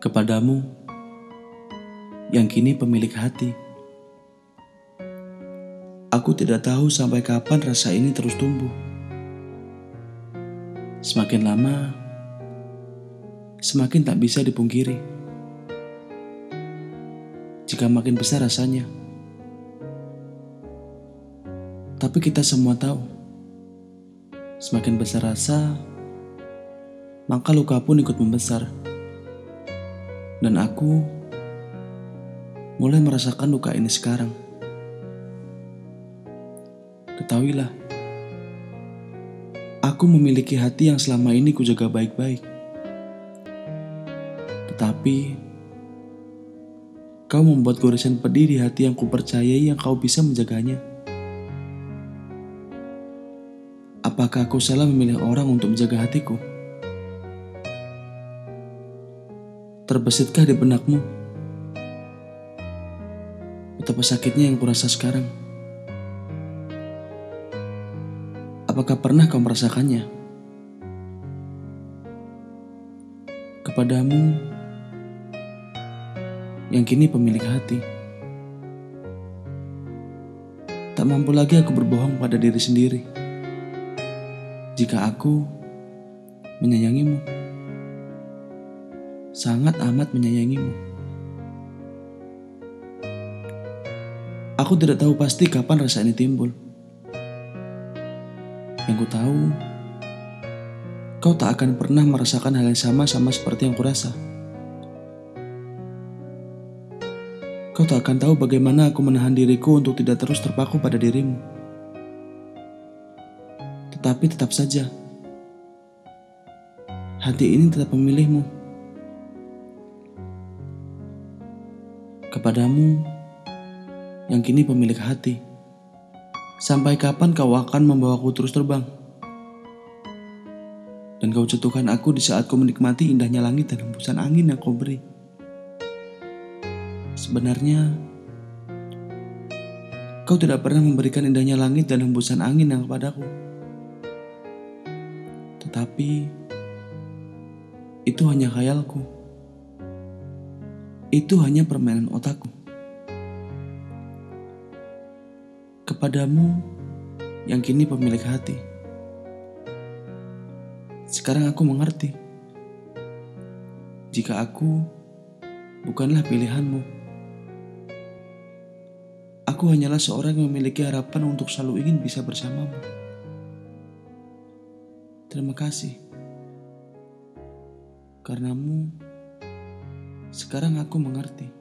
kepadamu yang kini pemilik hati. Aku tidak tahu sampai kapan rasa ini terus tumbuh. Semakin lama, semakin tak bisa dipungkiri. Jika makin besar rasanya, tapi kita semua tahu, semakin besar rasa, maka luka pun ikut membesar. Dan aku mulai merasakan luka ini sekarang. Ketahuilah, aku memiliki hati yang selama ini kujaga baik-baik. Tetapi, kau membuat goresan pedih di hati yang kupercayai yang kau bisa menjaganya. Apakah aku salah memilih orang untuk menjaga hatiku? Terbesitkah di benakmu? Betapa sakitnya yang kurasa sekarang. Apakah pernah kau merasakannya? Kepadamu yang kini pemilik hati. Tak mampu lagi aku berbohong pada diri sendiri. Jika aku menyayangimu sangat amat menyayangimu. Aku tidak tahu pasti kapan rasa ini timbul. Yang ku tahu, kau tak akan pernah merasakan hal yang sama sama seperti yang kurasa. Kau tak akan tahu bagaimana aku menahan diriku untuk tidak terus terpaku pada dirimu. Tetapi tetap saja, hati ini tetap memilihmu. Kepadamu yang kini pemilik hati. Sampai kapan kau akan membawaku terus terbang? Dan kau jatuhkan aku di saat kau menikmati indahnya langit dan hembusan angin yang kau beri. Sebenarnya, kau tidak pernah memberikan indahnya langit dan hembusan angin yang kepadaku. Tetapi, itu hanya khayalku itu hanya permainan otakku. Kepadamu yang kini pemilik hati. Sekarang aku mengerti. Jika aku bukanlah pilihanmu. Aku hanyalah seorang yang memiliki harapan untuk selalu ingin bisa bersamamu. Terima kasih. Karenamu, sekarang aku mengerti.